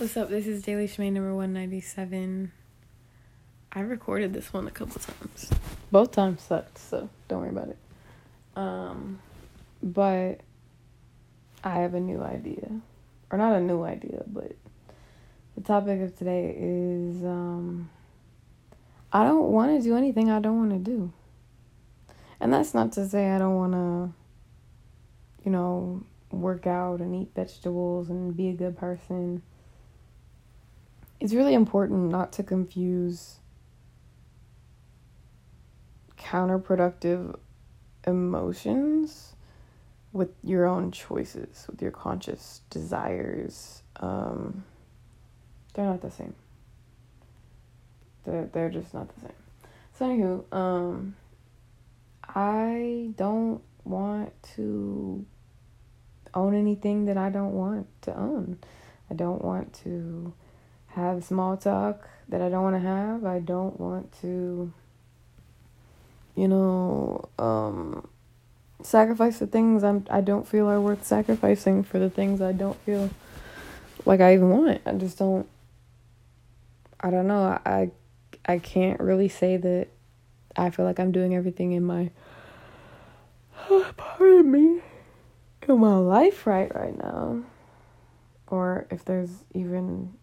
What's up? This is Daily Shmay number 197. I recorded this one a couple times. Both times sucked, so don't worry about it. Um, but I have a new idea. Or not a new idea, but the topic of today is um, I don't want to do anything I don't want to do. And that's not to say I don't want to, you know, work out and eat vegetables and be a good person. It's really important not to confuse counterproductive emotions with your own choices, with your conscious desires. Um, they're not the same. They're they're just not the same. So anywho, um, I don't want to own anything that I don't want to own. I don't want to have small talk that I don't want to have. I don't want to, you know, um, sacrifice the things I'm I don't feel are worth sacrificing for the things I don't feel like I even want. I just don't. I don't know. I I can't really say that I feel like I'm doing everything in my pardon me in my life right right now or if there's even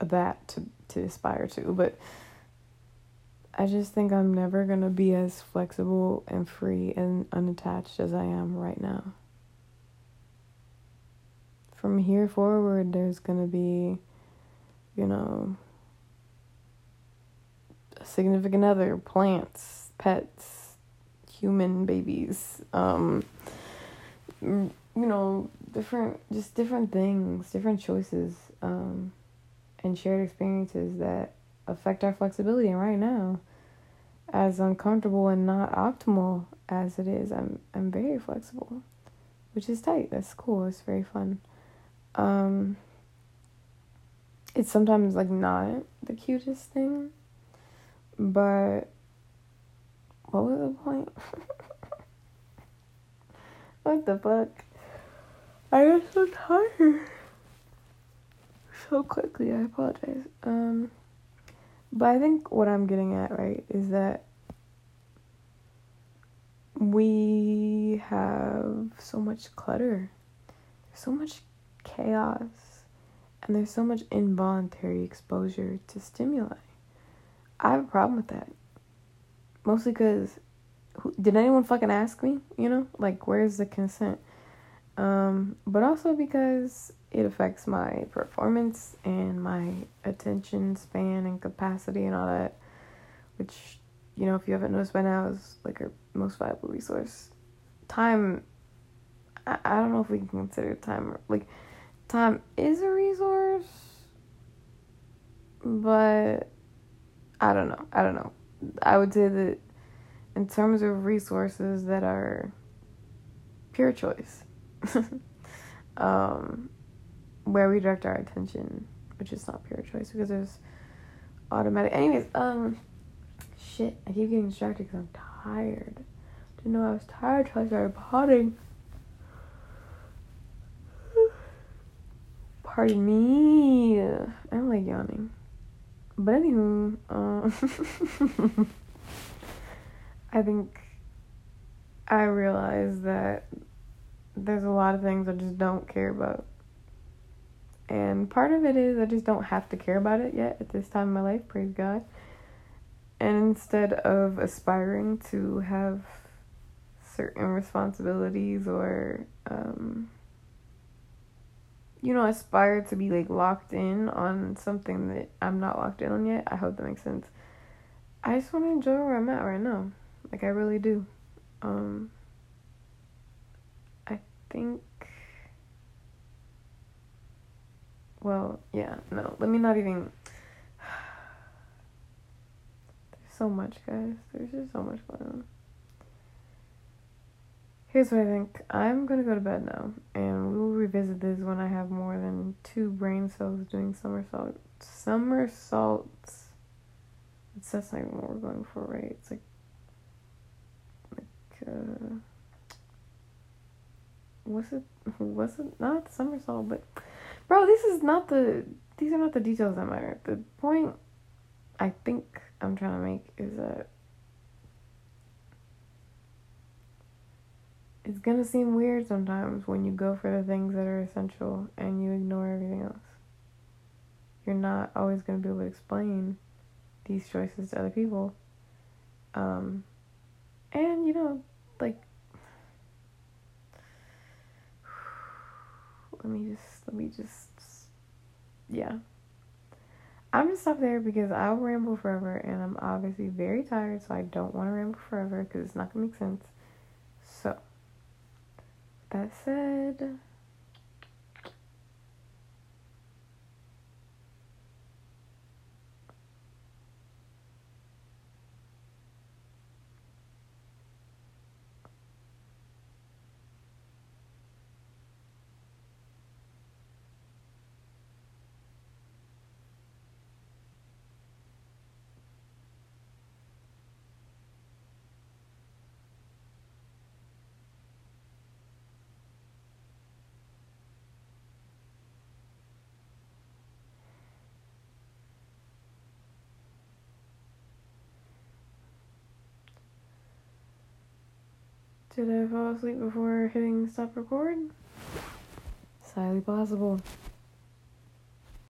that to to aspire to but I just think I'm never going to be as flexible and free and unattached as I am right now. From here forward, there's going to be, you know, a significant other, plants, pets, human babies, um, you know, different, just different things, different choices, um, and shared experiences that affect our flexibility. And right now, as uncomfortable and not optimal as it is, I'm I'm very flexible, which is tight. That's cool. It's very fun. Um, it's sometimes like not the cutest thing, but what was the point? what the fuck? I am so tired so quickly. I apologize. Um. But I think what I'm getting at, right, is that we have so much clutter, so much chaos, and there's so much involuntary exposure to stimuli. I have a problem with that. Mostly because, did anyone fucking ask me? You know, like, where's the consent? Um, but also because it affects my performance and my attention span and capacity and all that which you know if you haven't noticed by now is like our most valuable resource. Time I, I don't know if we can consider time like time is a resource but i don't know i don't know. I would say that in terms of resources that are pure choice um where we direct our attention, which is not pure choice because there's automatic. Anyways, um, shit, I keep getting distracted because I'm tired. Didn't know I was tired until I started potting. Pardon me. I don't like yawning. But anywho, um, I think I realized that there's a lot of things I just don't care about and part of it is I just don't have to care about it yet at this time in my life, praise God. And instead of aspiring to have certain responsibilities or, um, you know, aspire to be like locked in on something that I'm not locked in on yet, I hope that makes sense. I just want to enjoy where I'm at right now. Like, I really do. Um, think Well, yeah, no. Let me not even. There's so much, guys. There's just so much going on. Here's what I think. I'm gonna go to bed now, and we will revisit this when I have more than two brain cells doing somersaults. somersaults. It's that's not even what we're going for, right? It's like like what's it what's it not somersault, but Bro, this is not the these are not the details that matter. The point I think I'm trying to make is that it's gonna seem weird sometimes when you go for the things that are essential and you ignore everything else. You're not always gonna be able to explain these choices to other people. Um, and you know, like, let me just, let me just, yeah. I'm gonna stop there because I'll ramble forever, and I'm obviously very tired, so I don't want to ramble forever because it's not gonna make sense. So, that said. Did I fall asleep before hitting stop record? It's highly possible.